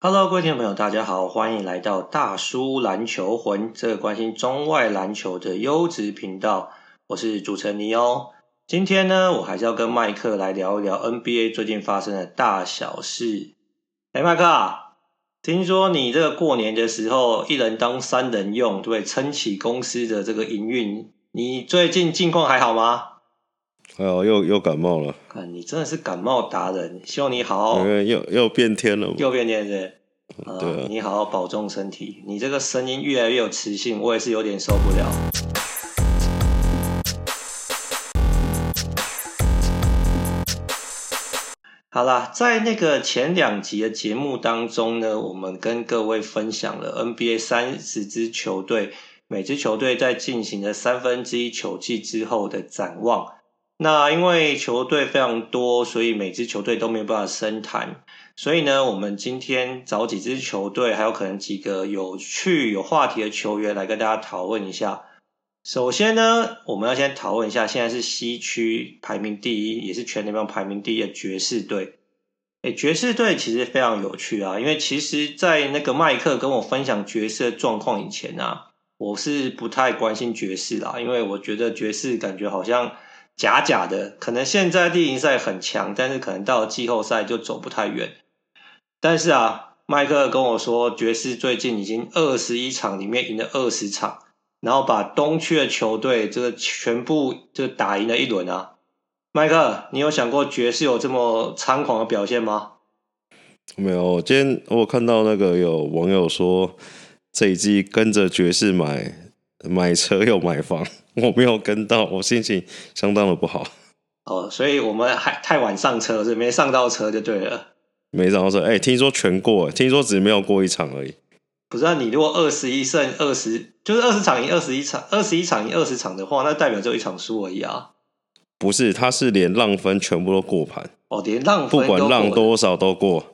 Hello，各位听众朋友，大家好，欢迎来到大叔篮球魂，这个关心中外篮球的优质频道。我是主持人尼欧。今天呢，我还是要跟麦克来聊一聊 NBA 最近发生的大小事。哎，麦克，听说你这个过年的时候一人当三人用，对，撑起公司的这个营运。你最近近况还好吗？还好，又又感冒了。看，你真的是感冒达人，希望你好好。因为又又变天了。又变天是不是？对啊。你好好保重身体。你这个声音越来越有磁性，我也是有点受不了。好啦，在那个前两集的节目当中呢，我们跟各位分享了 NBA 三十支球队，每支球队在进行了三分之一球季之后的展望。那因为球队非常多，所以每支球队都没有办法深谈。所以呢，我们今天找几支球队，还有可能几个有趣有话题的球员来跟大家讨论一下。首先呢，我们要先讨论一下，现在是西区排名第一，也是全联盟排名第一的爵士队。诶，爵士队其实非常有趣啊，因为其实，在那个麦克跟我分享爵士的状况以前啊，我是不太关心爵士啦，因为我觉得爵士感觉好像假假的，可能现在例行赛很强，但是可能到了季后赛就走不太远。但是啊，麦克跟我说，爵士最近已经二十一场里面赢了二十场。然后把东区的球队这个全部就打赢了一轮啊，麦克，你有想过爵士有这么猖狂的表现吗？没有，今天我看到那个有网友说这一季跟着爵士买买车又买房，我没有跟到，我心情相当的不好。哦，所以我们还太晚上车，是没上到车就对了。没上到车，哎，听说全过，听说只没有过一场而已。不是啊，你如果二十一胜二十，就是二十场赢二十一场，二十一场赢二十场的话，那代表就一场输而已啊。不是，他是连浪分全部都过盘。哦，连浪分不管浪多少都过，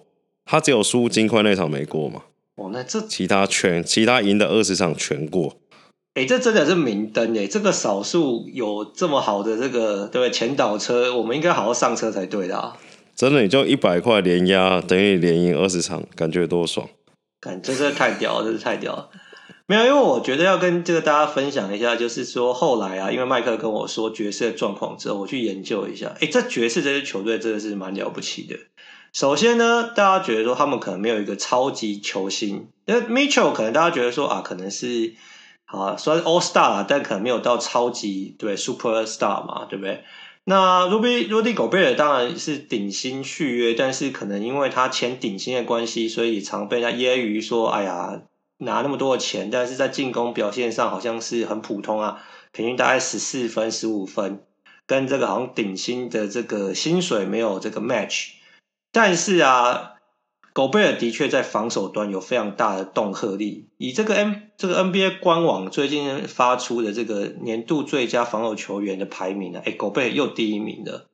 他只有输金块那场没过嘛。哦，那这其他全其他赢的二十场全过。哎、欸，这真的是明灯哎，这个少数有这么好的这个对不对？前导车，我们应该好好上车才对的啊。真的，你就一百块连压，等于连赢二十场，感觉多爽。感这真是太屌了，真是太屌了！没有，因为我觉得要跟这个大家分享一下，就是说后来啊，因为麦克跟我说爵士的状况之后，我去研究一下。哎，这爵士这支球队真的是蛮了不起的。首先呢，大家觉得说他们可能没有一个超级球星，因为 Mitchell 可能大家觉得说啊，可能是啊，算是 All Star，但可能没有到超级对 Super Star 嘛，对不对？那 Rudy Rudy Gobert 当然是顶薪续约，但是可能因为他签顶薪的关系，所以常被人家揶揄说：“哎呀，拿那么多的钱，但是在进攻表现上好像是很普通啊，平均大概十四分、十五分，跟这个好像顶薪的这个薪水没有这个 match。”但是啊。狗贝尔的确在防守端有非常大的恫吓力。以这个 N 这个 NBA 官网最近发出的这个年度最佳防守球员的排名呢，哎，狗贝尔又第一名了。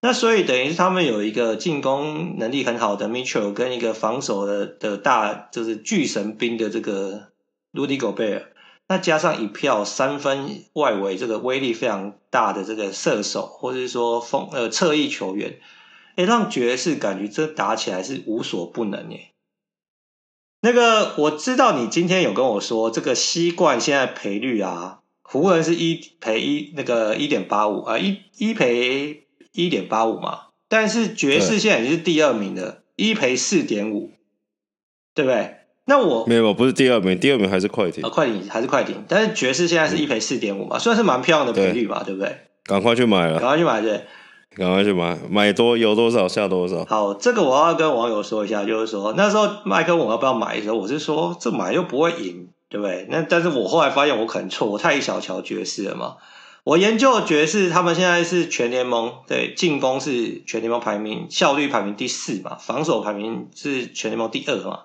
那所以等于是他们有一个进攻能力很好的 Mitchell 跟一个防守的的大就是巨神兵的这个 Rudy 狗贝尔那加上一票三分外围这个威力非常大的这个射手，或者是说锋呃侧翼球员。哎，让爵士感觉这打起来是无所不能耶。那个我知道你今天有跟我说，这个西冠现在赔率啊，湖人是一赔一那个一点八五啊，一一赔一点八五嘛。但是爵士现在已经是第二名了，一赔四点五，对不对？那我没有，不是第二名，第二名还是快艇啊，快艇还是快艇。但是爵士现在是一赔四点五嘛，算是蛮漂亮的赔率吧，对，对不对？赶快去买了，赶快去买对。赶快去买，买多有多少下多少。好，这个我要跟网友说一下，就是说那时候麦克问我要不要买的时候，我是说这买又不会赢，对不对？那但是我后来发现我可能错，我太小瞧爵士了嘛。我研究爵士，他们现在是全联盟对进攻是全联盟排名效率排名第四嘛，防守排名是全联盟第二嘛。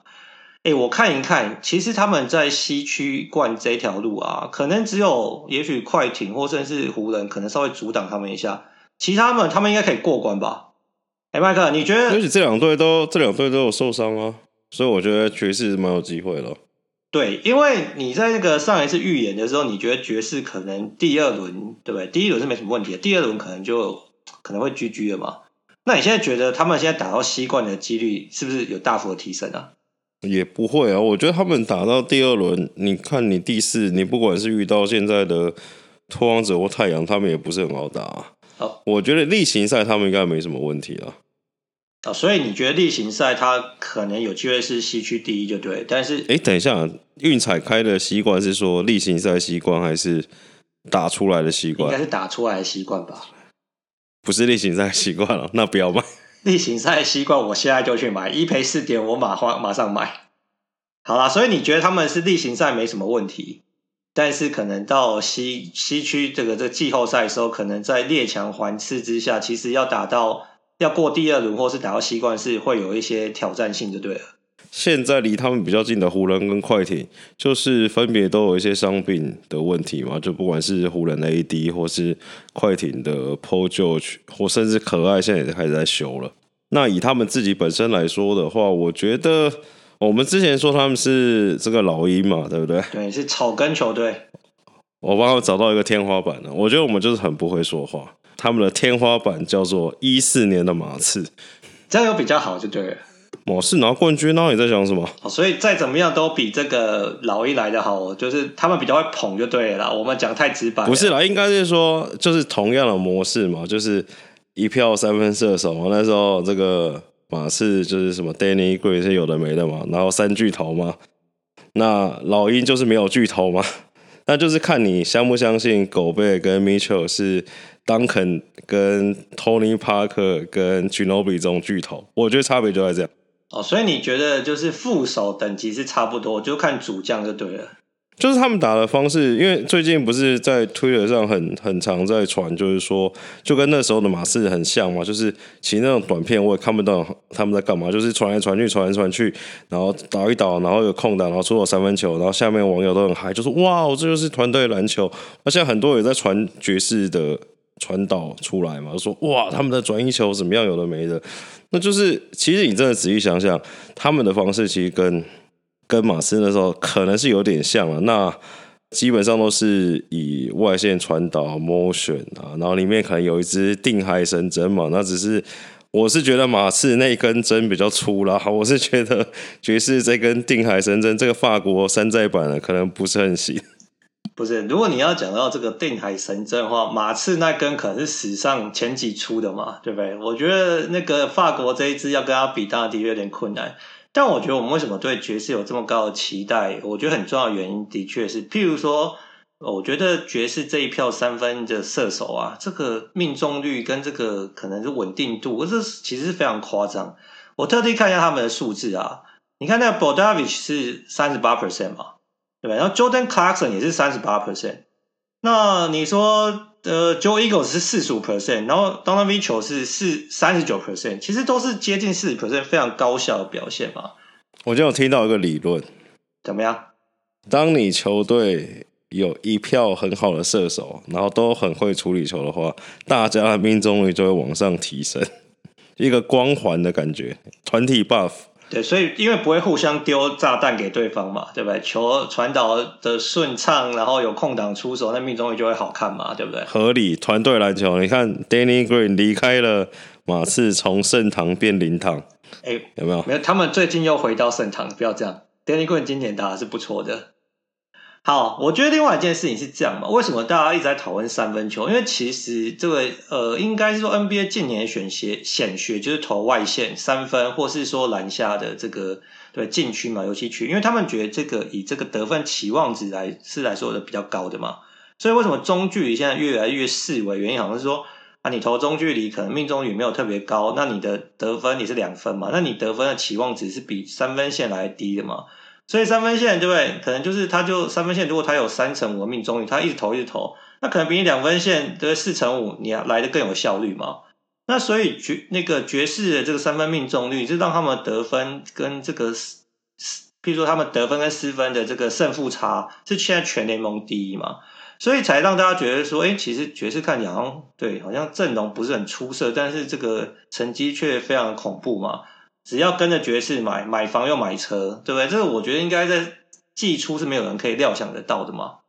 诶，我看一看，其实他们在西区冠这条路啊，可能只有也许快艇或甚至湖人可能稍微阻挡他们一下。其他们他们应该可以过关吧？哎，麦克，你觉得？而且这两队都这两队都有受伤啊，所以我觉得爵士蛮有机会的。对，因为你在那个上一次预言的时候，你觉得爵士可能第二轮对不对？第一轮是没什么问题的，第二轮可能就可能会居居了嘛。那你现在觉得他们现在打到西冠的几率是不是有大幅的提升啊？也不会啊，我觉得他们打到第二轮，你看你第四，你不管是遇到现在的拓荒者或太阳，他们也不是很好打啊。哦，我觉得例行赛他们应该没什么问题了。哦，所以你觉得例行赛他可能有机会是西区第一就对，但是哎，等一下，运彩开的习惯是说例行赛习惯还是打出来的习惯？应该是打出来的习惯吧？不是例行赛习惯了，那不要买。例行赛习惯，我现在就去买，一赔四点，我马花马上买。好啦，所以你觉得他们是例行赛没什么问题，但是可能到西西区这个这季后赛的时候，可能在列强环伺之下，其实要打到要过第二轮，或是打到西冠，是会有一些挑战性，就对。现在离他们比较近的湖人跟快艇，就是分别都有一些伤病的问题嘛，就不管是湖人的 AD 或是快艇的 Paul George，或甚至可爱，现在也开始在修了。那以他们自己本身来说的话，我觉得我们之前说他们是这个老鹰嘛，对不对？对，是草根球队。我帮他们找到一个天花板了，我觉得我们就是很不会说话。他们的天花板叫做一四年的马刺，这样有比较好就对了。马刺拿冠军，那你在想什么？所以再怎么样都比这个老一来的好，就是他们比较会捧就对了啦。我们讲太直白，不是啦，应该是说就是同样的模式嘛，就是一票三分射手嘛。那时候这个马刺就是什么 Danny Green 是有的没的嘛，然后三巨头嘛。那老鹰就是没有巨头嘛，那就是看你相不相信狗贝跟 Mitchell 是。Duncan 跟 Tony Parker 跟 g i n o b i 这种巨头，我觉得差别就在这样。哦，所以你觉得就是副手等级是差不多，就看主将就对了。就是他们打的方式，因为最近不是在 Twitter 上很很常在传，就是说就跟那时候的马刺很像嘛，就是其实那种短片我也看不到他们在干嘛，就是传来传去，传来传去，然后倒一倒，然后有空档，然后出手三分球，然后下面网友都很嗨，就说哇，这就是团队篮球。那现在很多也在传爵士的。传导出来嘛，说哇，他们的转移球怎么样？有的没的，那就是其实你真的仔细想想，他们的方式其实跟跟马刺那时候可能是有点像了。那基本上都是以外线传导 motion 啊，然后里面可能有一支定海神针嘛。那只是我是觉得马刺那根针比较粗啦，我是觉得爵士这根定海神针，这个法国山寨版的可能不是很行。不是，如果你要讲到这个定海神针的话，马刺那根可能是史上前几出的嘛，对不对？我觉得那个法国这一支要跟他比，当然的确有点困难。但我觉得我们为什么对爵士有这么高的期待？我觉得很重要的原因的确是，譬如说，我觉得爵士这一票三分的射手啊，这个命中率跟这个可能是稳定度，这其实是非常夸张。我特地看一下他们的数字啊，你看那个 Bodavich 是三十八 percent 嘛。对吧，然后 Jordan Clarkson 也是三十八 percent，那你说呃，Joe Eagles 是四十五 percent，然后 Donovan Mitchell 是四三十九 percent，其实都是接近四十 percent，非常高效的表现嘛。我就有听到一个理论，怎么样？当你球队有一票很好的射手，然后都很会处理球的话，大家的命中率就会往上提升，一个光环的感觉，团体 buff。对，所以因为不会互相丢炸弹给对方嘛，对不对？球传导的顺畅，然后有空档出手，那命中率就会好看嘛，对不对？合理，团队篮球，你看 Danny Green 离开了马刺，从圣堂变灵堂，哎，有没有？没有，他们最近又回到圣堂，不要这样。Danny Green 今年打的是不错的。好，我觉得另外一件事情是这样嘛，为什么大家一直在讨论三分球？因为其实这个呃，应该是说 NBA 近年选学显学就是投外线三分，或是说篮下的这个对禁区嘛，尤其区，因为他们觉得这个以这个得分期望值来是来说的比较高的嘛，所以为什么中距离现在越来越视为？原因好像是说啊，你投中距离可能命中率没有特别高，那你的得分也是两分嘛，那你得分的期望值是比三分线来低的嘛。所以三分线对不对？可能就是他就三分线，如果他有三成五的命中率，他一直投一直投，那可能比你两分线对四成五，你来的更有效率嘛？那所以爵那个爵士的这个三分命中率，就让他们得分跟这个，譬如说他们得分跟失分的这个胜负差是现在全联盟第一嘛？所以才让大家觉得说，哎，其实爵士看起来好像对，好像阵容不是很出色，但是这个成绩却非常恐怖嘛。只要跟着爵士买买房又买车，对不对？这个我觉得应该在季初是没有人可以料想得到的嘛。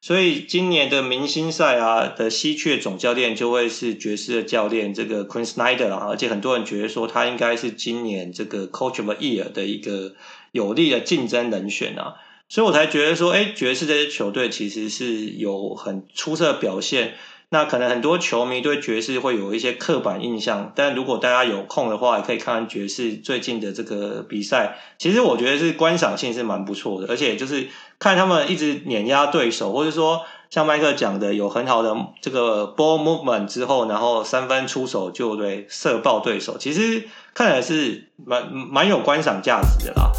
所以今年的明星赛啊的西区总教练就会是爵士的教练这个 Quin Snyder 啊，而且很多人觉得说他应该是今年这个 Coach of the Year 的一个有力的竞争人选啊，所以我才觉得说，哎，爵士这些球队其实是有很出色的表现。那可能很多球迷对爵士会有一些刻板印象，但如果大家有空的话，也可以看看爵士最近的这个比赛。其实我觉得是观赏性是蛮不错的，而且就是看他们一直碾压对手，或者说像麦克讲的有很好的这个 ball movement 之后，然后三分出手就对射爆对手，其实看来是蛮蛮有观赏价值的啦。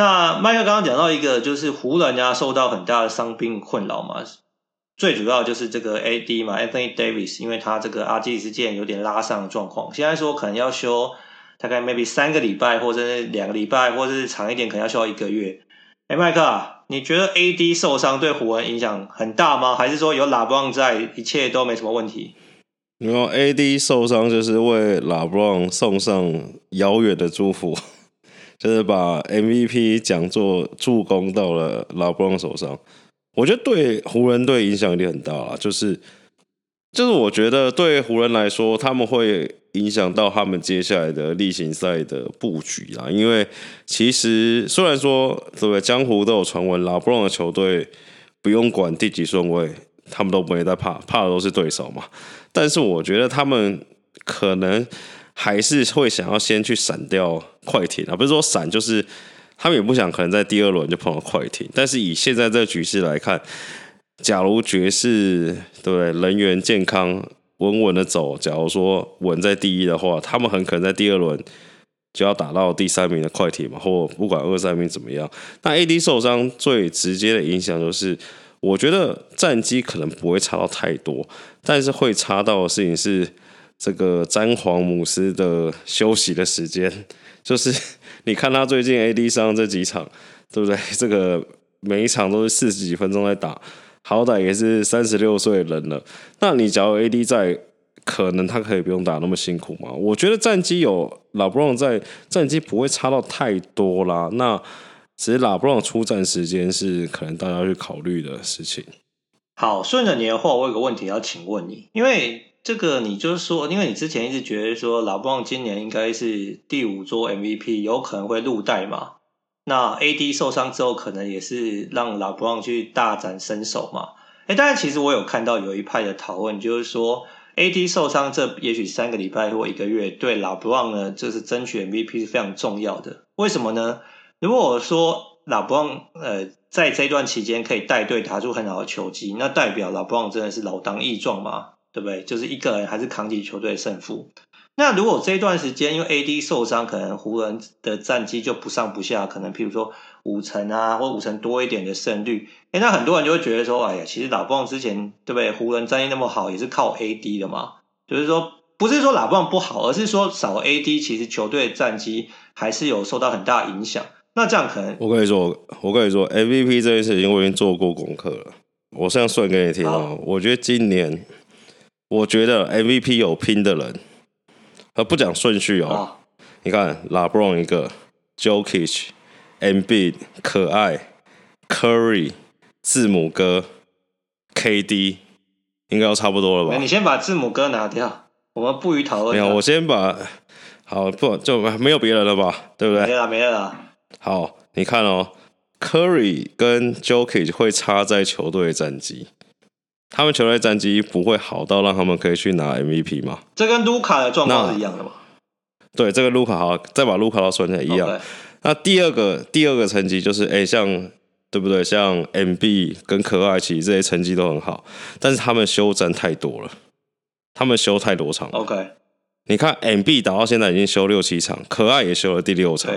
那麦克刚刚讲到一个，就是湖人家受到很大的伤病困扰嘛，最主要就是这个 AD 嘛，Anthony Davis，因为他这个阿基里斯腱有点拉伤的状况，现在说可能要休大概 maybe 三个礼拜，或者是两个礼拜，或者是长一点，可能要休一个月。哎，麦克，你觉得 AD 受伤对湖人影响很大吗？还是说有拉布朗在，一切都没什么问题？没有，AD 受伤就是为拉布朗送上遥远的祝福。就是把 MVP 奖座助攻到了拉布朗手上，我觉得对湖人队影响一定很大啊。就是，就是我觉得对湖人来说，他们会影响到他们接下来的例行赛的布局啊。因为其实虽然说对不对，江湖都有传闻，拉布朗的球队不用管第几顺位，他们都不会再怕，怕的都是对手嘛。但是我觉得他们可能。还是会想要先去闪掉快艇啊，不是说闪，就是他们也不想可能在第二轮就碰到快艇。但是以现在这个局势来看，假如爵士对，人员健康稳稳的走，假如说稳在第一的话，他们很可能在第二轮就要打到第三名的快艇嘛，或不管二三名怎么样。那 AD 受伤最直接的影响就是，我觉得战绩可能不会差到太多，但是会差到的事情是。这个詹皇姆斯的休息的时间，就是 你看他最近 AD 上这几场，对不对？这个每一场都是四十几分钟在打，好歹也是三十六岁人了。那你假如 AD 在，可能他可以不用打那么辛苦吗？我觉得战绩有拉布朗在，战绩不会差到太多啦。那其实拉布朗出战时间是可能大家去考虑的事情。好，顺着你的话，我有个问题要请问你，因为。这个你就是说，因为你之前一直觉得说，拉布朗今年应该是第五座 MVP，有可能会入袋嘛？那 AD 受伤之后，可能也是让拉布朗去大展身手嘛？哎，但是其实我有看到有一派的讨论，就是说 AD 受伤这也许三个礼拜或一个月，对拉布朗呢，就是争取 MVP 是非常重要的。为什么呢？如果我说拉布朗呃在这段期间可以带队打出很好的球绩，那代表拉布朗真的是老当益壮嘛？对不对？就是一个人还是扛起球队胜负。那如果这一段时间因为 AD 受伤，可能湖人的战绩就不上不下，可能譬如说五成啊，或五成多一点的胜率。诶，那很多人就会觉得说，哎呀，其实老布朗之前对不对？湖人战绩那么好，也是靠 AD 的嘛。就是说，不是说老布朗不好，而是说少 AD，其实球队的战绩还是有受到很大影响。那这样可能，我跟你说，我跟你说，MVP 这件事情我已经做过功课了。我现在算给你听啊，我觉得今年。我觉得 MVP 有拼的人，呃，不讲顺序哦。哦你看，，La Bron 一个，Jokic、Embiid、可爱、Curry、字母哥、KD，应该都差不多了吧？你先把字母哥拿掉，我们不予讨论。没有，我先把，好，不就没有别人了吧？对不对？没了，没了。好，你看哦，Curry 跟 Jokic 会差在球队战绩。他们球队战绩不会好到让他们可以去拿 MVP 吗？这跟卢卡的状况是一样的吗？对，这个卢卡好，再把卢卡都算起来一样。Okay. 那第二个第二个成绩就是，哎，像对不对？像 MB 跟可爱奇这些成绩都很好，但是他们休战太多了，他们休太多场了。OK，你看 MB 打到现在已经休六七场，可爱也休了第六场。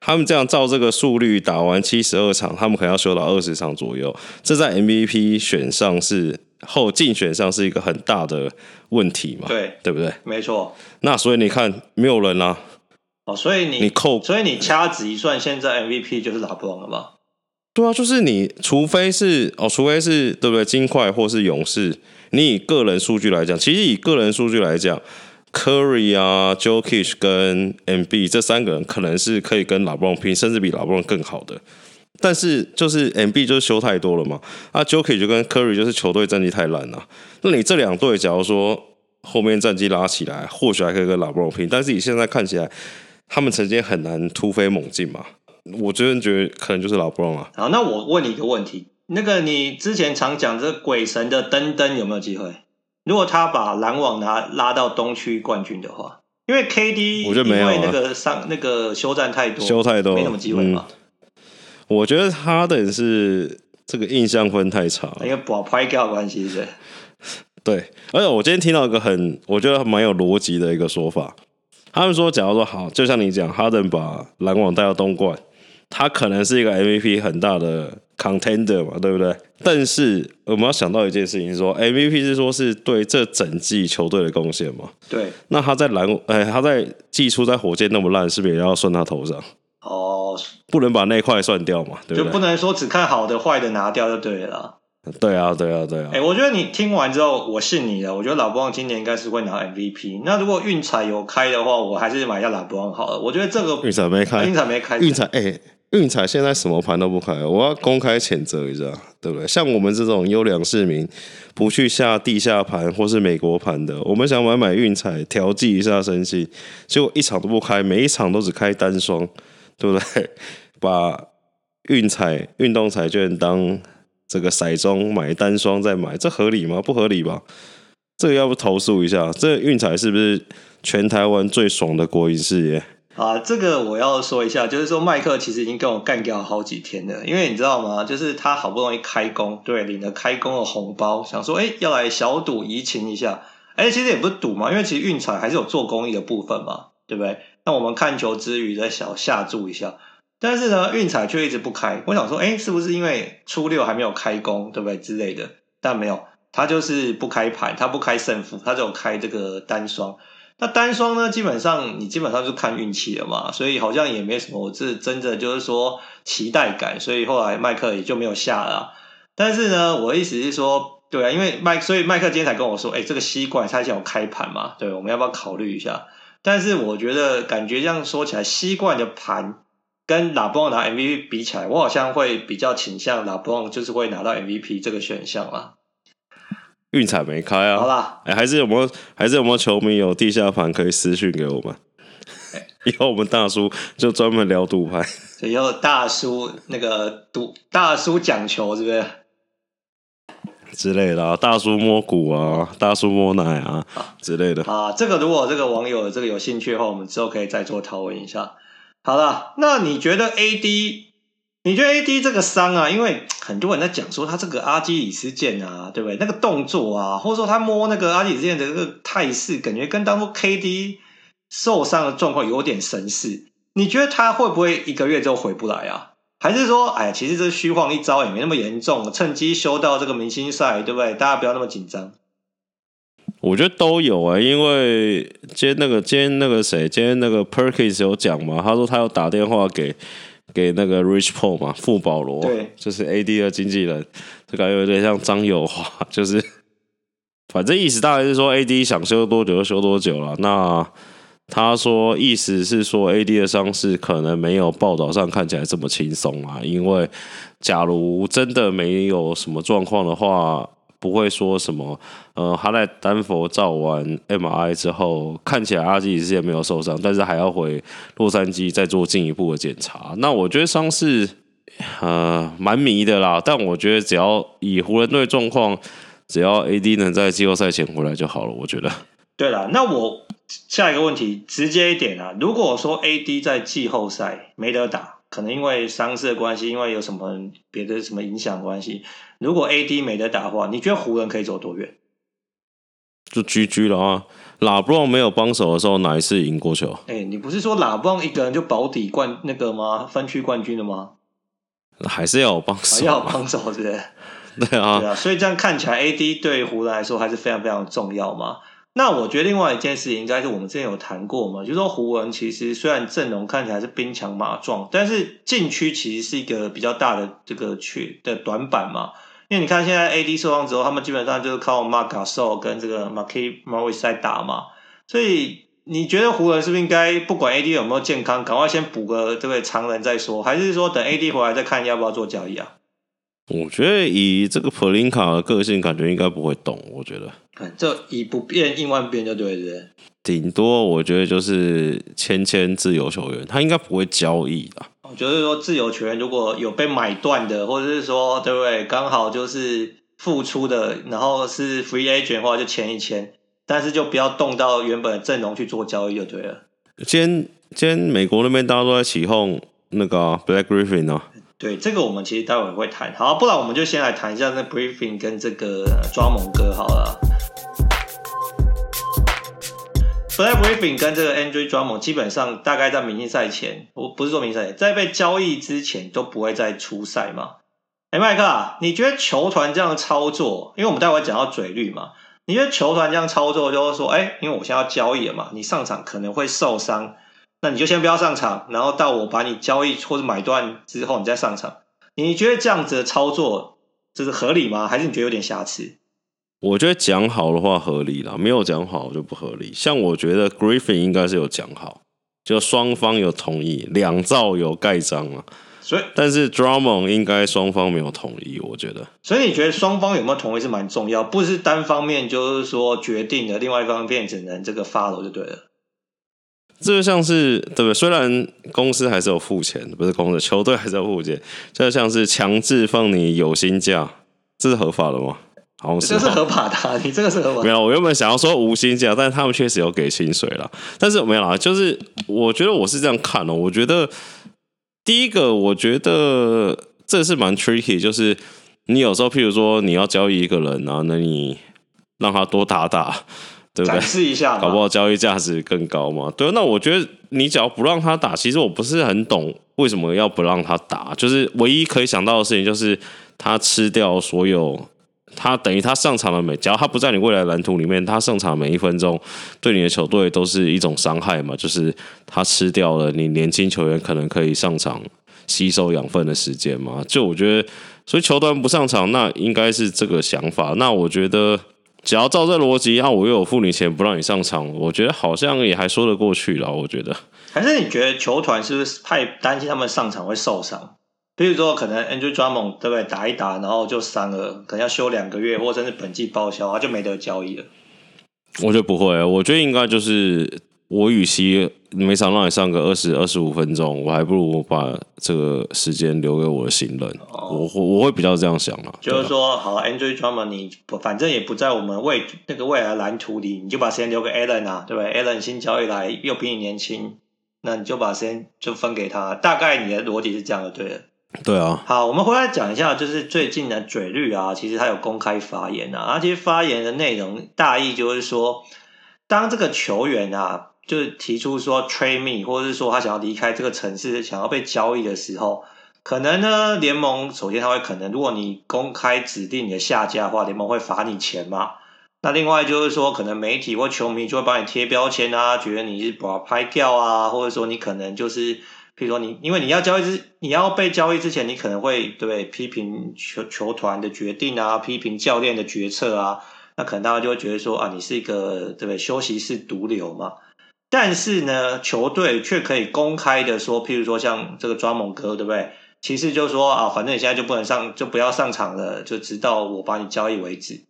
他们这样照这个速率打完七十二场，他们可能要休到二十场左右。这在 MVP 选上是后竞选上是一个很大的问题嘛？对，对不对？没错。那所以你看，没有人啊。哦，所以你你扣，所以你掐指一算，现在 MVP 就是拉布朗了吗？对啊，就是你，除非是哦，除非是对不对？金块或是勇士，你以个人数据来讲，其实以个人数据来讲。Curry 啊 jokish 跟 MB 这三个人可能是可以跟拉布朗拼，甚至比拉布朗更好的。但是就是 MB 就是休太多了嘛，啊，Jokic 就跟 Curry 就是球队战绩太烂了。那你这两队，假如说后面战绩拉起来，或许还可以跟拉布朗拼。但是你现在看起来，他们曾经很难突飞猛进嘛。我真的觉得可能就是拉布朗啊。好，那我问你一个问题，那个你之前常讲这鬼神的登登有没有机会？如果他把篮网拿拉到东区冠军的话，因为 KD 我觉得没有、啊、因为那个伤那个休战太多，休太多，没什么机会嘛。我觉得哈登是这个印象分太差，因为不拍掉关系是。对，而且我今天听到一个很，我觉得蛮有逻辑的一个说法。他们说，假如说好，就像你讲，哈登把篮网带到东冠，他可能是一个 MVP 很大的 contender 嘛，对不对？但是我们要想到一件事情，说 MVP 是说是对这整季球队的贡献嘛？对。那他在篮，哎，他在季初在火箭那么烂，是不是也要算他头上？哦，不能把那块算掉嘛，对不对？就不能说只看好的，坏的拿掉就对了。对啊，对啊，对啊。哎、欸，我觉得你听完之后，我信你了。我觉得老布朗今年应该是会拿 MVP。那如果运彩有开的话，我还是买一下老布朗好了。我觉得这个运彩没开，运彩没开，运彩哎，运彩现在什么盘都不开，我要公开谴责一下，对不对？像我们这种优良市民，不去下地下盘或是美国盘的，我们想买买运彩调剂一下身心，结果一场都不开，每一场都只开单双，对不对？把运彩运动彩券当这个骰盅买单双再买，这合理吗？不合理吧？这个要不投诉一下？这个运彩是不是全台湾最爽的国营事业？啊，这个我要说一下，就是说麦克其实已经跟我干掉好几天了，因为你知道吗？就是他好不容易开工，对，领了开工的红包，想说哎要来小赌怡情一下，哎其实也不是赌嘛，因为其实运彩还是有做公益的部分嘛，对不对？那我们看球之余再小下注一下。但是呢，运彩却一直不开。我想说，哎，是不是因为初六还没有开工，对不对之类的？但没有，他就是不开盘，他不开胜负，他只有开这个单双。那单双呢，基本上你基本上就看运气了嘛，所以好像也没什么，我是真的就是说期待感，所以后来麦克也就没有下了。但是呢，我的意思是说，对啊，因为麦，所以麦克今天才跟我说，哎，这个西冠他想要开盘嘛，对，我们要不要考虑一下？但是我觉得感觉这样说起来，西冠的盘。跟拉布朗拿 MVP 比起来，我好像会比较倾向拉布朗，就是会拿到 MVP 这个选项啦。运彩没开啊，好啦，哎、欸，还是有没有，还是有没有球迷有地下盘可以私讯给我们？欸、以后我们大叔就专门聊赌牌，以后大叔那个赌大叔讲球是不是之类的啊？大叔摸股啊，大叔摸奶啊，啊之类的啊。这个如果这个网友这个有兴趣的话，我们之后可以再做讨论一下。好了，那你觉得 AD？你觉得 AD 这个伤啊？因为很多人在讲说他这个阿基里斯腱啊，对不对？那个动作啊，或者说他摸那个阿基里斯腱的这个态势，感觉跟当初 KD 受伤的状况有点神似。你觉得他会不会一个月之后回不来啊？还是说，哎，其实这虚晃一招也没那么严重，趁机修到这个明星赛，对不对？大家不要那么紧张。我觉得都有啊、因为今天那个今天那个谁，今天那个 Perkins 有讲嘛，他说他要打电话给给那个 Rich Paul 嘛，富保罗，对，就是 AD 的经纪人，这感觉有点像张友华，就是反正意思大概是说 AD 想休多久就休多久了。那他说意思是说 AD 的伤势可能没有报道上看起来这么轻松啊，因为假如真的没有什么状况的话。不会说什么，呃，他在丹佛照完 MRI 之后，看起来阿基里斯也没有受伤，但是还要回洛杉矶再做进一步的检查。那我觉得伤势，呃，蛮迷的啦。但我觉得只要以湖人队状况，只要 AD 能在季后赛前回来就好了。我觉得。对了，那我下一个问题直接一点啊，如果说 AD 在季后赛没得打。可能因为伤势的关系，因为有什么别的什么影响关系，如果 AD 没得打的话，你觉得湖人可以走多远？就 GG 了啊！拉布朗没有帮手的时候，哪一次赢过球？哎、欸，你不是说拉布朗一个人就保底冠那个吗？分区冠军了吗？还是要有帮手，要有帮手，对不对？对啊，对啊，所以这样看起来，AD 对湖人来说还是非常非常重要嘛。那我觉得另外一件事情，应该是我们之前有谈过嘛，就是说湖人其实虽然阵容看起来是兵强马壮，但是禁区其实是一个比较大的这个缺的短板嘛。因为你看现在 AD 受伤之后，他们基本上就是靠 Marc Gasol 跟这个 Markieff Morris 在打嘛。所以你觉得湖人是不是应该不管 AD 有没有健康，赶快先补个这位常人再说，还是说等 AD 回来再看要不要做交易啊？我觉得以这个普林卡的个性，感觉应该不会动。我觉得，这以不变应万变就对了。顶多我觉得就是签签自由球员，他应该不会交易的。就是说，自由球员如果有被买断的，或者是说，对不对？刚好就是付出的，然后是 free agent 的话，就签一签，但是就不要动到原本的阵容去做交易就对了。今天今天美国那边大家都在起哄那个、啊、Black Griffin 啊。对，这个我们其实待会会谈。好，不然我们就先来谈一下那 Griffin 跟这个抓猛哥好了。Blake Griffin 跟这个 Andre Drummond 基本上大概在明星赛前，我不是说明星赛，在被交易之前都不会再出赛嘛。哎，麦克，你觉得球团这样操作，因为我们待会讲到嘴绿嘛，你觉得球团这样操作就是说，哎，因为我现在要交易了嘛，你上场可能会受伤，那你就先不要上场，然后到我把你交易或者买断之后你再上场，你觉得这样子的操作这是合理吗？还是你觉得有点瑕疵？我觉得讲好的话合理啦，没有讲好就不合理。像我觉得 Griffin 应该是有讲好，就双方有同意，两造有盖章了。所以，但是 Drummond 应该双方没有同意，我觉得。所以你觉得双方有没有同意是蛮重要，不是单方面就是说决定的，另外一方面只能这个 follow 就对了。这就像是对不对？虽然公司还是有付钱，不是公司，球队还是要付钱，这就像是强制放你有薪假，这是合法的吗？这是合法的，啊，你这个是合法的。没有，我原本想要说无薪假，但是他们确实有给薪水了。但是没有啦，就是我觉得我是这样看哦。我觉得第一个，我觉得这是蛮 tricky，就是你有时候，譬如说你要交易一个人啊，那你让他多打打，对不对？试一下，搞不好交易价值更高嘛。对，那我觉得你只要不让他打，其实我不是很懂为什么要不让他打。就是唯一可以想到的事情，就是他吃掉所有。他等于他上场了每，只要他不在你未来蓝图里面，他上场每一分钟对你的球队都是一种伤害嘛，就是他吃掉了你年轻球员可能可以上场吸收养分的时间嘛。就我觉得，所以球团不上场，那应该是这个想法。那我觉得，只要照这逻辑，那我又有付你钱不让你上场，我觉得好像也还说得过去了。我觉得，还是你觉得球团是不是太担心他们上场会受伤？比如说，可能 Andre Drummond 对不对？打一打，然后就伤了，可能要休两个月，或者甚至本季报销，他就没得交易了。我觉得不会，我觉得应该就是我与其每场让你上个二十二十五分钟，我还不如我把这个时间留给我的新人。哦、我我会比较这样想啊。就是说，好，Andre Drummond 你反正也不在我们未那个未来蓝图里，你就把时间留给 Allen 啊，对不对？Allen 新交易来又比你年轻，那你就把时间就分给他。大概你的逻辑是这样的，对的。对啊，好，我们回来讲一下，就是最近的嘴绿啊，其实他有公开发言啊，而且发言的内容大意就是说，当这个球员啊，就是提出说 trade me，或者是说他想要离开这个城市，想要被交易的时候，可能呢，联盟首先他会可能，如果你公开指定你的下家的话，联盟会罚你钱嘛。那另外就是说，可能媒体或球迷就会帮你贴标签啊，觉得你是把他拍掉啊，或者说你可能就是。譬如说你，因为你要交易之，你要被交易之前，你可能会对不对批评球球团的决定啊，批评教练的决策啊，那可能大家就会觉得说啊，你是一个对不对休息室毒瘤嘛？但是呢，球队却可以公开的说，譬如说像这个抓猛哥，对不对？其实就是说啊，反正你现在就不能上，就不要上场了，就直到我把你交易为止。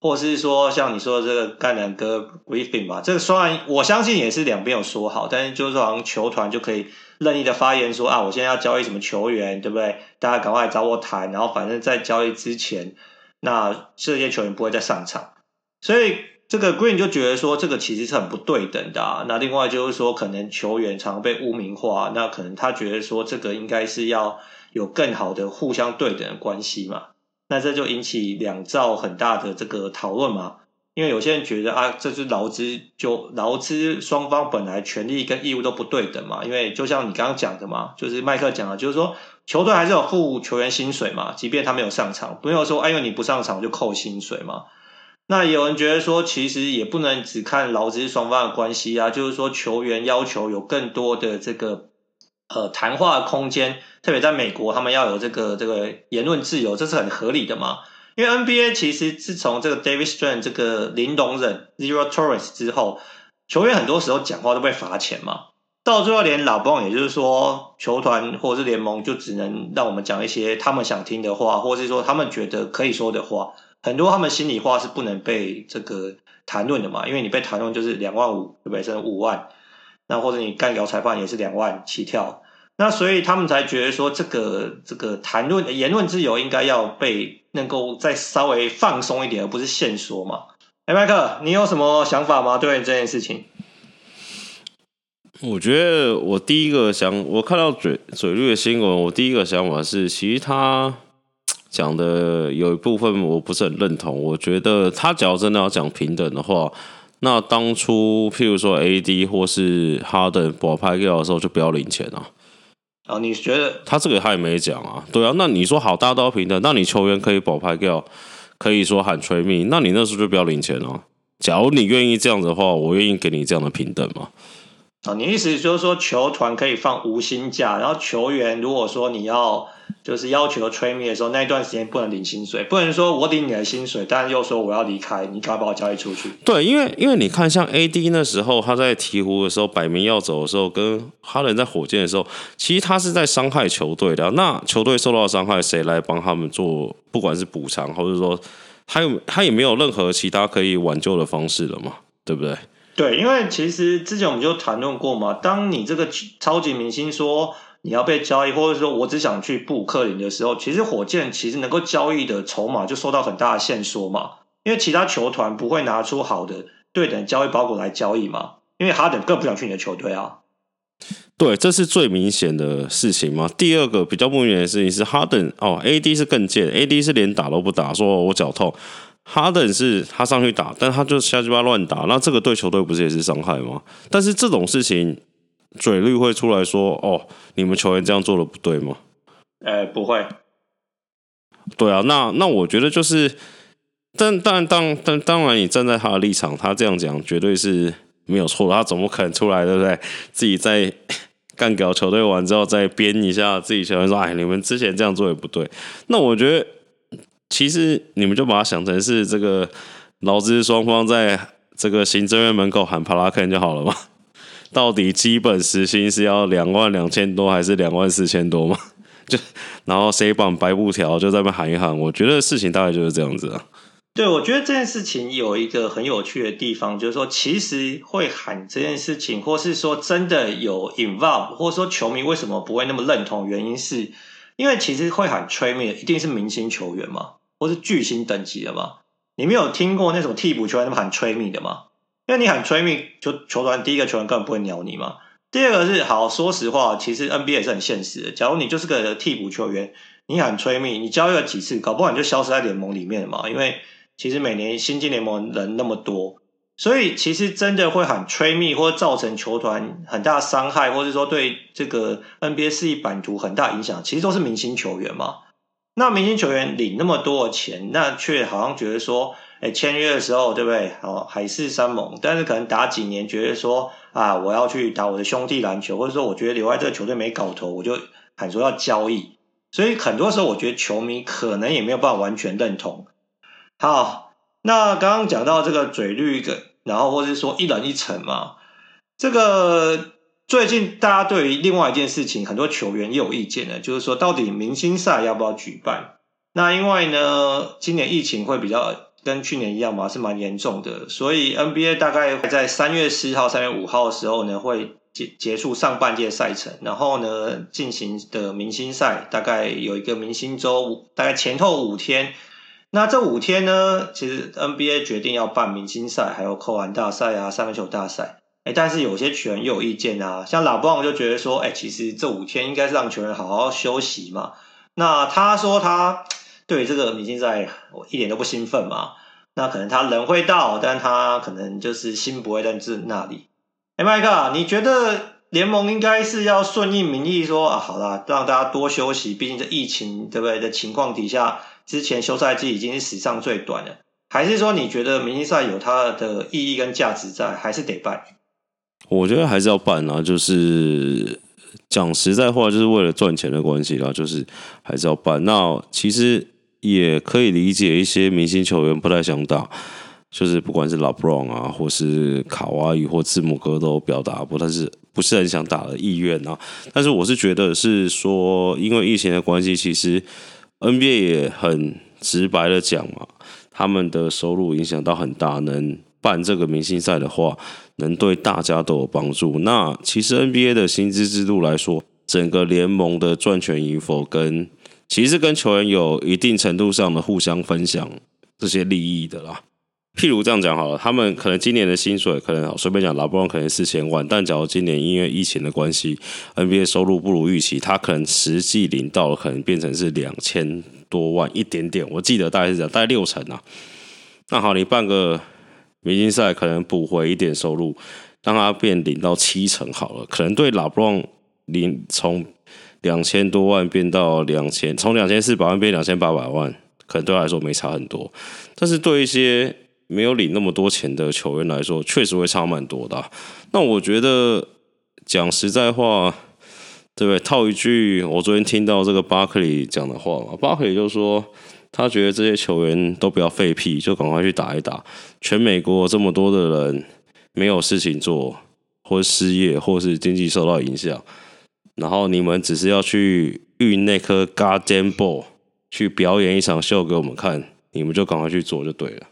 或是说像你说的这个干南哥 Griffin 吧，这个虽然我相信也是两边有说好，但是就是说好像球团就可以任意的发言说啊，我现在要交易什么球员，对不对？大家赶快找我谈，然后反正在交易之前，那这些球员不会再上场，所以这个 Green 就觉得说这个其实是很不对等的啊。那另外就是说，可能球员常被污名化，那可能他觉得说这个应该是要有更好的互相对等的关系嘛。那这就引起两造很大的这个讨论嘛，因为有些人觉得啊，这是劳资就劳资双方本来权利跟义务都不对等嘛，因为就像你刚刚讲的嘛，就是麦克讲的，就是说球队还是有付球员薪水嘛，即便他没有上场，不用说哎，因为你不上场就扣薪水嘛。那有人觉得说，其实也不能只看劳资双方的关系啊，就是说球员要求有更多的这个。呃，谈话的空间，特别在美国，他们要有这个这个言论自由，这是很合理的嘛。因为 NBA 其实自从这个 David Stern 这个零容忍 Zero Tolerance 之后，球员很多时候讲话都被罚钱嘛。到最后连老邦，也就是说球团或者是联盟，就只能让我们讲一些他们想听的话，或者是说他们觉得可以说的话。很多他们心里话是不能被这个谈论的嘛，因为你被谈论就是两万五，对不对？五万，那或者你干摇裁判也是两万起跳，那所以他们才觉得说这个这个谈论言论自由应该要被能够再稍微放松一点，而不是限缩嘛。哎，麦克，你有什么想法吗？对于这件事情？我觉得我第一个想，我看到嘴嘴绿的新闻，我第一个想法是，其实他。讲的有一部分我不是很认同，我觉得他只要真的要讲平等的话，那当初譬如说 AD 或是哈登保拍掉的时候就不要领钱啊。哦，你觉得他这个他也没讲啊？对啊，那你说好，大家都要平等，那你球员可以保拍掉，可以说喊吹命，那你那时候就不要领钱啊。假如你愿意这样子的话，我愿意给你这样的平等嘛。啊，你意思就是说球团可以放无薪假，然后球员如果说你要。就是要求吹密的时候，那一段时间不能领薪水，不能说我领你的薪水，但又说我要离开，你赶快把我交易出去。对，因为因为你看，像 AD 那时候他在鹈鹕的时候，摆明要走的时候，跟哈伦在火箭的时候，其实他是在伤害球队的。那球队受到伤害，谁来帮他们做？不管是补偿，或者说他有他也没有任何其他可以挽救的方式了嘛？对不对？对，因为其实之前我们就谈论过嘛，当你这个超级明星说。你要被交易，或者说我只想去布克林的时候，其实火箭其实能够交易的筹码就受到很大的限缩嘛，因为其他球团不会拿出好的对等交易包裹来交易嘛，因为哈登更不想去你的球队啊。对，这是最明显的事情嘛。第二个比较不明显的事情是哈登哦，AD 是更贱，AD 是连打都不打，说我脚痛。哈登是他上去打，但他就瞎鸡巴乱打，那这个对球队不是也是伤害吗？但是这种事情。嘴绿会出来说：“哦，你们球员这样做的不对吗？”呃，不会。对啊，那那我觉得就是，但但当但当然，你站在他的立场，他这样讲绝对是没有错的。他怎么可能出来，对不对？自己在干掉球队完之后，再编一下自己球员说：“哎，你们之前这样做也不对。”那我觉得，其实你们就把它想成是这个劳资双方在这个行政院门口喊帕拉肯就好了嘛。到底基本时薪是要两万两千多还是两万四千多嘛？就然后谁绑白布条就在那边喊一喊，我觉得事情大概就是这样子啊。对，我觉得这件事情有一个很有趣的地方，就是说其实会喊这件事情，或是说真的有 involve，或者说球迷为什么不会那么认同？原因是因为其实会喊 Trami 的一定是明星球员嘛，或是巨星等级的嘛。你没有听过那种替补球员那么喊吹咪的吗？因为你喊 trade me，就球团第一个球员根本不会鸟你嘛。第二个是好，说实话，其实 NBA 也是很现实的。假如你就是个替补球员，你喊吹咪你交易了几次，搞不好你就消失在联盟里面了嘛。因为其实每年新进联盟人那么多，所以其实真的会喊吹咪或造成球团很大伤害，或者说对这个 NBA 事业版图很大影响，其实都是明星球员嘛。那明星球员领那么多的钱，那却好像觉得说。哎，签约的时候，对不对？哦，海誓山盟，但是可能打几年，觉得说啊，我要去打我的兄弟篮球，或者说我觉得留在这个球队没搞头，我就喊说要交易。所以很多时候，我觉得球迷可能也没有办法完全认同。好，那刚刚讲到这个嘴绿梗，然后或者是说一人一城嘛，这个最近大家对于另外一件事情，很多球员也有意见呢，就是说到底明星赛要不要举办？那因为呢，今年疫情会比较。跟去年一样嘛，是蛮严重的，所以 NBA 大概在三月四号、三月五号的时候呢，会结结束上半届赛程，然后呢进行的明星赛，大概有一个明星周，大概前后五天。那这五天呢，其实 NBA 决定要办明星赛，还有扣篮大赛啊、三分球大赛。但是有些球员又有意见啊，像拉布朗就觉得说，哎，其实这五天应该是让球员好好休息嘛。那他说他。对这个明星赛，我一点都不兴奋嘛。那可能他人会到，但他可能就是心不会在这那里。哎，麦克，你觉得联盟应该是要顺应民意说啊，好啦，让大家多休息，毕竟这疫情对不对的情况底下，之前休赛季已经是史上最短了。还是说你觉得明星赛有它的意义跟价值在，还是得办？我觉得还是要办啊，就是讲实在话，就是为了赚钱的关系啦，就是还是要办。那其实。也可以理解一些明星球员不太想打，就是不管是 LeBron 啊，或是卡哇伊或字母哥都表达不，但是不是很想打的意愿啊。但是我是觉得是说，因为疫情的关系，其实 NBA 也很直白的讲嘛，他们的收入影响到很大，能办这个明星赛的话，能对大家都有帮助。那其实 NBA 的薪资制度来说，整个联盟的赚钱与否跟其实跟球员有一定程度上的互相分享这些利益的啦。譬如这样讲好了，他们可能今年的薪水可能随便讲，拉布朗可能四千万，但假如今年因为疫情的关系，NBA 收入不如预期，他可能实际领到可能变成是两千多万一点点，我记得大概是这样，大概六成啊。那好，你办个明星赛，可能补回一点收入，让他变领到七成好了，可能对拉布朗领从两千多万变到两千，从两千四百万变两千八百万，可能对他来说没差很多，但是对一些没有领那么多钱的球员来说，确实会差蛮多的。那我觉得讲实在话，对不对？套一句我昨天听到这个巴克利讲的话嘛，巴克利就说他觉得这些球员都不要废屁，就赶快去打一打。全美国这么多的人没有事情做，或失业，或是经济受到影响，然后你们只是要去运那颗 garden ball 去表演一场秀给我们看，你们就赶快去做就对了。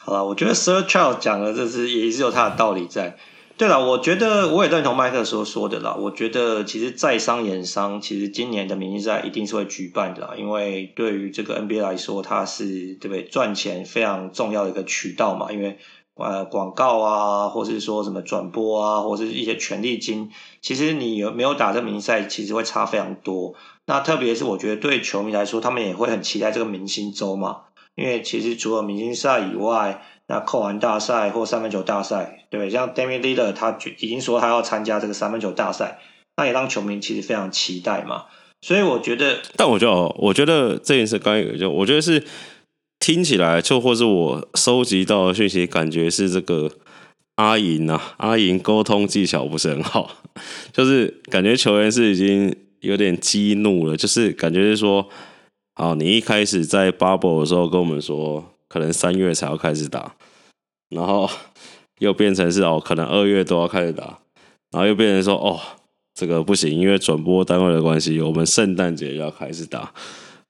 好了，我觉得 Sir Charles 讲的这是也是有他的道理在。对了，我觉得我也认同麦克所说的啦。我觉得其实在商言商，其实今年的明星赛一定是会举办的啦，因为对于这个 NBA 来说，它是对不对赚钱非常重要的一个渠道嘛。因为呃广告啊，或是说什么转播啊，或是一些权利金，其实你有没有打这明星赛，其实会差非常多。那特别是我觉得对球迷来说，他们也会很期待这个明星周嘛。因为其实除了明星赛以外，那扣篮大赛或三分球大赛，对？像 Damian Lillard 他已经说他要参加这个三分球大赛，那也让球迷其实非常期待嘛。所以我觉得，但我觉得，我觉得这件事刚有就，我觉得是听起来就或是我收集到的讯息，感觉是这个阿银啊，阿银沟通技巧不是很好，就是感觉球员是已经有点激怒了，就是感觉是说。好，你一开始在 bubble 的时候跟我们说，可能三月才要开始打，然后 又变成是哦，可能二月都要开始打，然后又变成说哦，这个不行，因为转播单位的关系，我们圣诞节要开始打，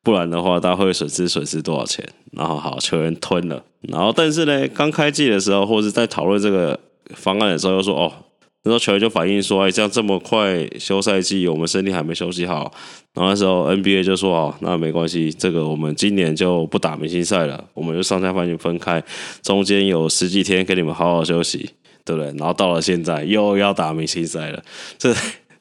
不然的话，大会损失损失多少钱？然后好，球员吞了，然后但是呢，刚开季的时候，或是在讨论这个方案的时候，又说哦。那时候球员就反映说：“哎，这样这么快休赛季，我们身体还没休息好。”然后那时候 NBA 就说：“哦，那没关系，这个我们今年就不打明星赛了，我们就上下半区分开，中间有十几天给你们好好休息，对不对？”然后到了现在又要打明星赛了，这。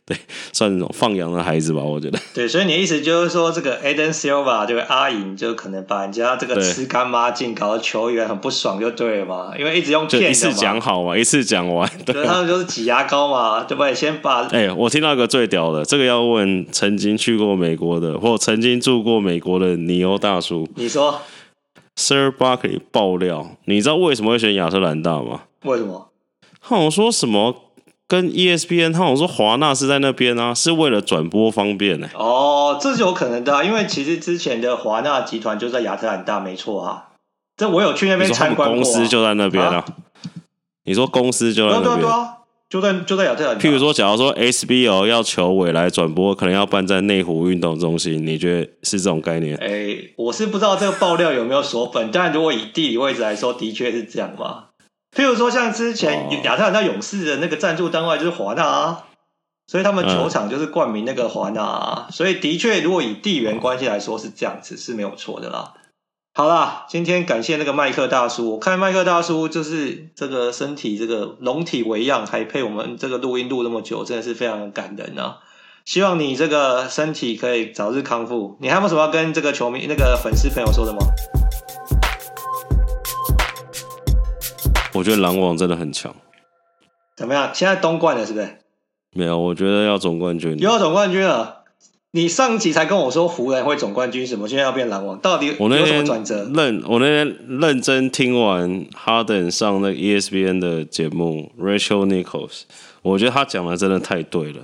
对，算那种放羊的孩子吧，我觉得。对，所以你的意思就是说，这个 Aden Silver 这个阿银就可能把人家这个吃干抹净，搞得球员很不爽，就对了嘛？因为一直用骗。一次讲好嘛，一次讲完。对，对，他们就是挤牙膏嘛，对不对？先把。哎、欸，我听到一个最屌的，这个要问曾经去过美国的，或曾经住过美国的尼欧大叔。你说，Sir Barkley 爆料，你知道为什么会选亚特兰大吗？为什么？他有说什么？跟 ESPN，他好像说华纳是在那边啊，是为了转播方便呢、欸。哦，这是有可能的、啊，因为其实之前的华纳集团就在亚特兰大，没错啊。这我有去那边参观过、啊。公司就在那边啊，啊？你说公司就在那边？对啊，对啊，就在就在亚特兰大。譬如说，假如说 SBO 要求未来转播，可能要办在内湖运动中心，你觉得是这种概念？哎、欸，我是不知道这个爆料有没有锁本，但如果以地理位置来说，的确是这样吧。譬如说，像之前亚特兰大勇士的那个赞助单位就是华纳啊，所以他们球场就是冠名那个华纳啊，所以的确，如果以地缘关系来说是这样子，是没有错的啦。好啦，今天感谢那个麦克大叔，我看麦克大叔就是这个身体这个龙体为样，还配我们这个录音录那么久，真的是非常感人啊！希望你这个身体可以早日康复。你还有没有什么要跟这个球迷、那个粉丝朋友说的吗？我觉得篮网真的很强，怎么样？现在东冠了是不是？没有，我觉得要总冠军。又要总冠军了？你上集才跟我说湖人会总冠军，什么现在要变篮网？到底有什么转折？我那天认，我那天认真听完哈登上那个 ESPN 的节目，Rachel Nichols，我觉得他讲的真的太对了。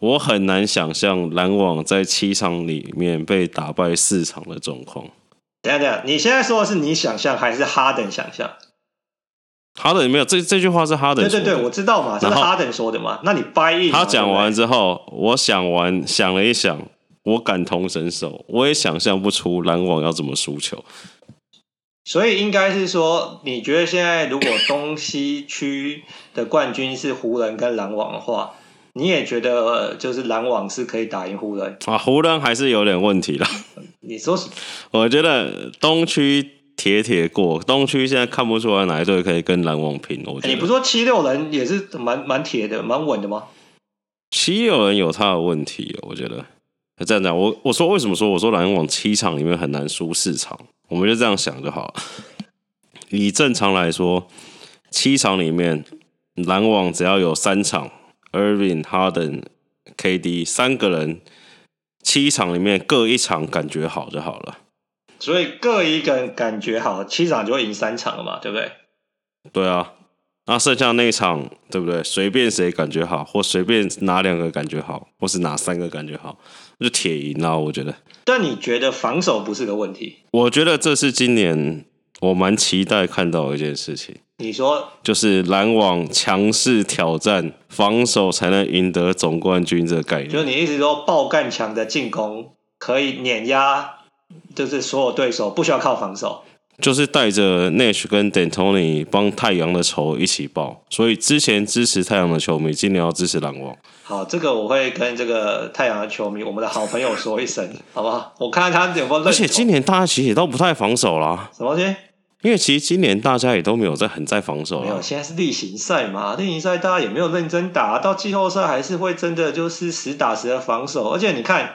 我很难想象篮网在七场里面被打败四场的状况。等下等下，你现在说的是你想象还是哈登想象？哈登没有这这句话是哈登。对对对，我知道嘛，这是哈登说的嘛。那你掰一他讲完之后，我想完想了一想，我感同身受，我也想象不出篮网要怎么输球。所以应该是说，你觉得现在如果东西区的冠军是湖人跟篮网的话，你也觉得就是篮网是可以打赢湖人啊？湖人还是有点问题啦。你说是？我觉得东区铁铁过，东区现在看不出来哪一队可以跟篮网拼。我觉得、欸、你不说七六人也是蛮蛮铁的、蛮稳的吗？七六人有他的问题，我觉得。这样讲，我我说为什么说我说篮网七场里面很难输四场？我们就这样想就好了。以正常来说，七场里面篮网只要有三场，Irving、Harden、KD 三个人，七场里面各一场感觉好就好了。所以各一个人感觉好，七场就会赢三场了嘛，对不对？对啊。那剩下那一场，对不对？随便谁感觉好，或随便哪两个感觉好，或是哪三个感觉好，就铁赢啊！我觉得。但你觉得防守不是个问题？我觉得这是今年我蛮期待看到的一件事情。你说，就是篮网强势挑战防守才能赢得总冠军这个概念。就你意思说，爆干强的进攻可以碾压，就是所有对手不需要靠防守。就是带着 Nash 跟 D'Antoni 帮太阳的仇一起报，所以之前支持太阳的球迷，今年要支持篮网。好，这个我会跟这个太阳的球迷，我们的好朋友说一声，好不好？我看看他有没有。而且今年大家其实也都不太防守啦。什么东西？因为其实今年大家也都没有在很在防守。没有，现在是例行赛嘛，例行赛大家也没有认真打，到季后赛还是会真的就是实打实的防守，而且你看。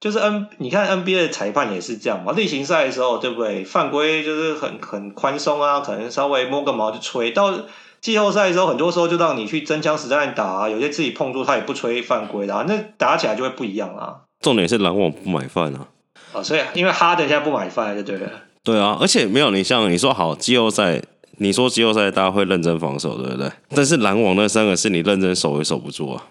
就是 N，你看 NBA 的裁判也是这样嘛。例行赛的时候，对不对？犯规就是很很宽松啊，可能稍微摸个毛就吹。到季后赛的时候，很多时候就让你去真枪实弹打啊。有些自己碰触他也不吹犯规的，那打起来就会不一样啊。重点是篮网不买饭啊。啊，所以因为哈登现在不买饭，就对了。对啊，而且没有你像你说好季后赛，你说季后赛大家会认真防守，对不对？但是篮网那三个是你认真守也守不住啊。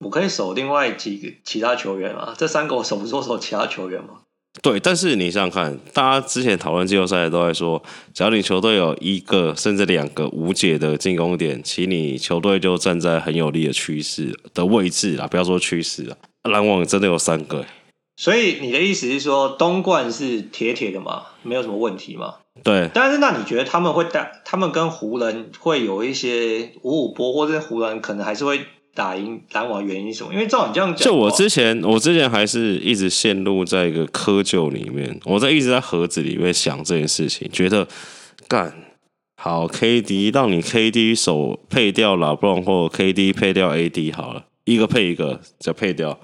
我可以守另外几个其他球员啊？这三个我守不住守其他球员吗？对，但是你想想看，大家之前讨论季后赛都在说，只要你球队有一个甚至两个无解的进攻点，其实你球队就站在很有利的趋势的位置啦。不要说趋势了，篮网真的有三个。所以你的意思是说，东冠是铁铁的吗？没有什么问题吗？对。但是那你觉得他们会带他们跟湖人会有一些五五波，或者湖人可能还是会？打赢篮网原因是什么？因为照你这样讲，就我之前，我之前还是一直陷入在一个窠臼里面，我在一直在盒子里面想这件事情，觉得干好 KD 让你 KD 手配掉 LeBron 或 KD 配掉 AD 好了，一个配一个再配掉，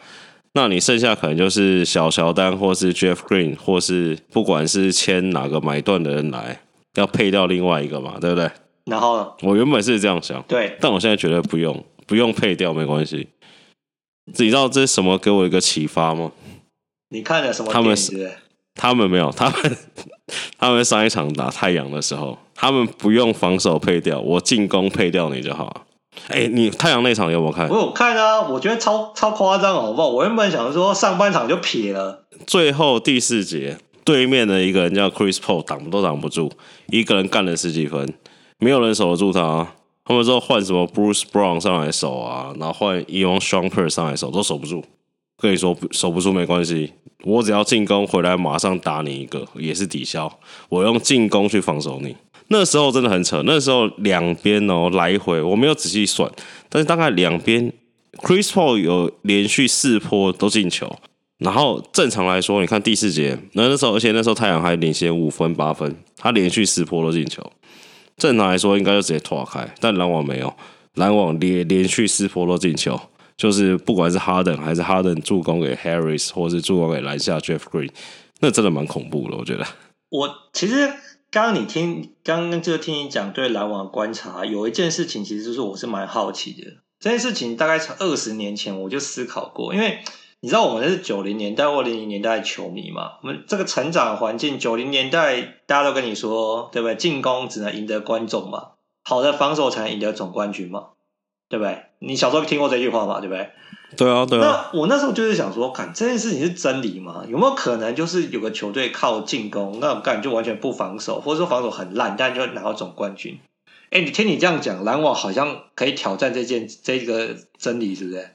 那你剩下可能就是小乔丹或是 Jeff Green 或是不管是签哪个买断的人来，要配掉另外一个嘛，对不对？然后，我原本是这样想，对，但我现在觉得不用。不用配掉没关系，你知道这是什么给我一个启发吗？你看了什么？他们是他们没有，他们他们上一场打太阳的时候，他们不用防守配掉，我进攻配掉你就好。哎、欸，你太阳那场有没有看？我有看啊，我觉得超超夸张，好不好？我原本想说上半场就撇了，最后第四节对面的一个人叫 Chris Paul 挡都挡不住，一个人干了十几分，没有人守得住他。他们说换什么 Bruce Brown 上来守啊，然后换 Iman Shumper 上来守都守不住。跟你说守不住没关系，我只要进攻回来马上打你一个也是抵消。我用进攻去防守你。那时候真的很扯，那时候两边哦来回我没有仔细算，但是大概两边 Chris Paul 有连续四波都进球。然后正常来说，你看第四节，那那时候而且那时候太阳还领先五分八分，他连续四波都进球。正常来说，应该就直接拖开，但篮网没有，篮网连连续四波都进球，就是不管是哈登还是哈登助攻给 Harris，或是助攻给篮下 Jeff Green，那真的蛮恐怖的，我觉得。我其实刚刚你听，刚刚就听你讲对篮网的观察，有一件事情其实就是我是蛮好奇的，这件事情大概从二十年前我就思考过，因为。你知道我们是九零年代或零零年代的球迷嘛？我们这个成长环境，九零年代大家都跟你说，对不对？进攻只能赢得观众嘛，好的防守才能赢得总冠军嘛，对不对？你小时候听过这句话嘛？对不对？对啊，对啊。那我那时候就是想说，看这件事情是真理吗？有没有可能就是有个球队靠进攻，那种感觉就完全不防守，或者说防守很烂，但就拿到总冠军？哎，你听你这样讲，篮网好像可以挑战这件这个真理，是不是？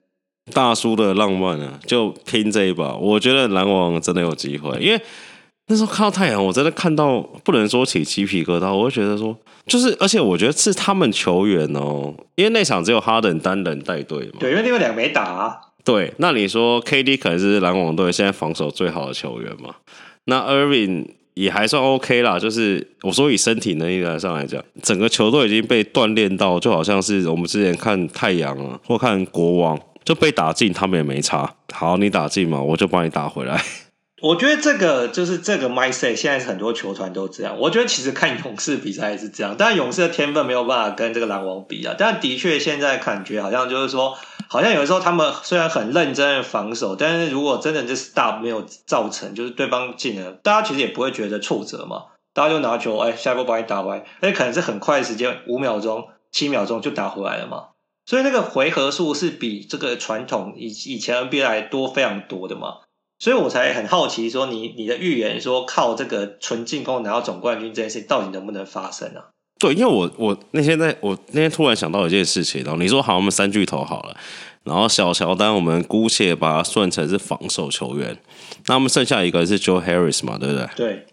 大叔的浪漫啊，就拼这一把。我觉得篮网真的有机会，因为那时候看到太阳，我真的看到不能说起鸡皮疙瘩，我会觉得说，就是而且我觉得是他们球员哦，因为那场只有哈登单人带队嘛。对，因为另外两个没打啊。对，那你说 KD 可能是篮网队现在防守最好的球员嘛？那 Irving。也还算 OK 啦，就是我说以身体能力来上来讲，整个球队已经被锻炼到，就好像是我们之前看太阳啊，或看国王，就被打进，他们也没差。好，你打进嘛，我就帮你打回来。我觉得这个就是这个 mindset，现在是很多球团都这样。我觉得其实看勇士比赛也是这样，但勇士的天分没有办法跟这个篮网比啊。但的确现在感觉好像就是说。好像有的时候他们虽然很认真的防守，但是如果真的就是 stop 没有造成，就是对方进了，大家其实也不会觉得挫折嘛。大家就拿球，哎，下一波把你打歪，而且可能是很快时间，五秒钟、七秒钟就打回来了嘛。所以那个回合数是比这个传统以以前 NBA 来多非常多的嘛。所以我才很好奇，说你你的预言说靠这个纯进攻拿到总冠军这件事，到底能不能发生啊？对，因为我我那天在我那天突然想到一件事情，然后你说好，我们三巨头好了，然后小乔丹我们姑且把它算成是防守球员，那我们剩下一个是 Joe Harris 嘛，对不对？对。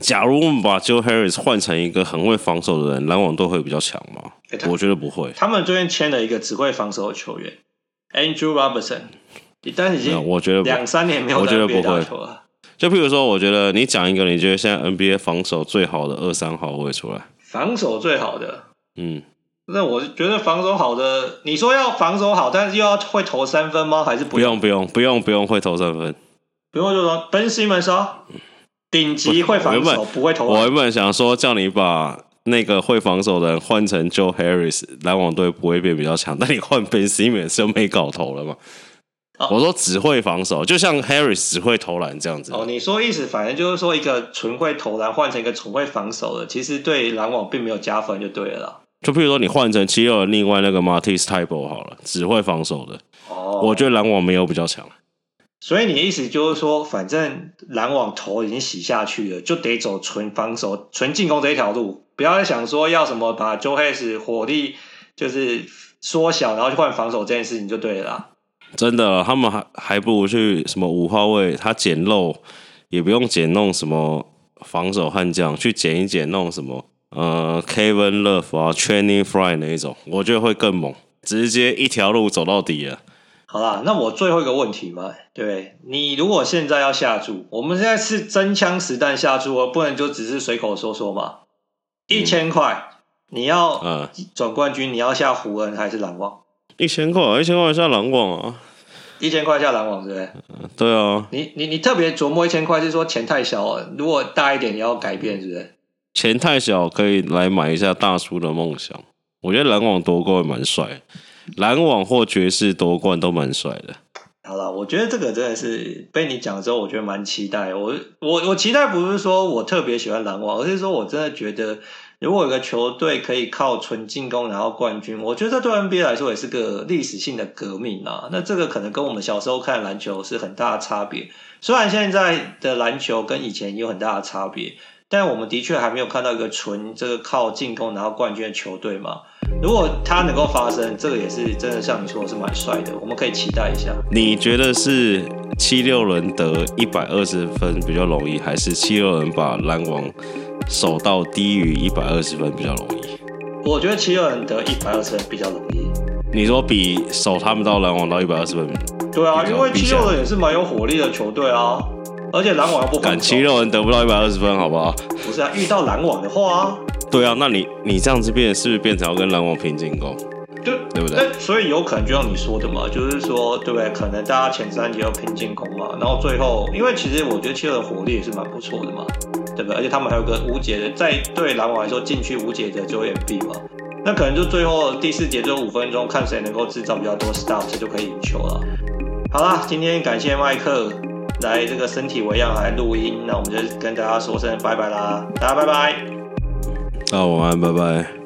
假如我们把 Joe Harris 换成一个很会防守的人，篮网队会比较强吗？欸、我觉得不会。他们最近签了一个只会防守的球员，Andrew Robertson，但是已经我觉得两三年没有，我觉得不会。就譬如说，我觉得你讲一个你觉得现在 NBA 防守最好的二三号位出来。防守最好的，嗯，那我觉得防守好的，你说要防守好，但是又要会投三分吗？还是不用？不用，不用，不用，不用会投三分。不用就说 Ben Simmons 啊，顶级会防守，不，会投。我原本想说叫你把那个会防守的人换成 Joe Harris，篮网队不会变比较强。但你换 Ben Simmons 就没搞头了嘛。我说只会防守，就像 Harris 只会投篮这样子。哦，你说意思，反正就是说一个纯会投篮换成一个纯会防守的，其实对篮网并没有加分就对了啦。就譬如说你换成七六人另外那个 Matisse Thybulle 好了，只会防守的。哦，我觉得篮网没有比较强。所以你的意思就是说，反正篮网头已经洗下去了，就得走纯防守、纯进攻这一条路，不要再想说要什么把 Joe Hayes 火力就是缩小，然后去换防守这件事情就对了。真的，他们还还不如去什么五号位，他捡漏也不用捡弄什么防守悍将，去捡一捡弄什么呃 Kevin Love 啊 Training Fry 那一种，我觉得会更猛，直接一条路走到底了。好啦，那我最后一个问题嘛，对，你如果现在要下注，我们现在是真枪实弹下注，而不能就只是随口说说嘛。一千块，你要总冠军，你要下湖人还是篮网？一千块，一千块下篮网啊！一千块下篮网，对不对？对啊。你你你特别琢磨一千块，是说钱太小了，如果大一点，你要改变，是不是？钱太小，可以来买一下大叔的梦想。我觉得篮网夺冠蛮帅，篮网或爵士夺冠都蛮帅的。好了，我觉得这个真的是被你讲之后，我觉得蛮期待。我我我期待不是说我特别喜欢篮网，而是说我真的觉得。如果有个球队可以靠纯进攻拿到冠军，我觉得这对 NBA 来说也是个历史性的革命啊！那这个可能跟我们小时候看篮球是很大的差别。虽然现在的篮球跟以前有很大的差别，但我们的确还没有看到一个纯这个靠进攻拿到冠军的球队嘛。如果它能够发生，这个也是真的像你说的是蛮帅的，我们可以期待一下。你觉得是七六人得一百二十分比较容易，还是七六人把篮网守到低于一百二十分比较容易，我觉得七六人得一百二十分比较容易。你说比守他们到篮网到一百二十分？对啊，因为七六人也是蛮有火力的球队啊，而且篮网又不敢。七六人得不到一百二十分，好不好？不是啊，遇到篮网的话，对啊，那你你这样子变是不是变成要跟篮网拼进攻？对，对不对？所以有可能就像你说的嘛，就是说，对不对？可能大家前三节要拼进攻嘛，然后最后，因为其实我觉得七六的火力也是蛮不错的嘛。对不对？而且他们还有个无解的，在对篮网来说，禁区无解的就 MB 嘛，那可能就最后第四节最后五分钟，看谁能够制造比较多 stop，这就可以赢球了。好啦，今天感谢麦克来这个身体为恙来录音，那我们就跟大家说声拜拜啦，大家拜拜。那晚安拜拜。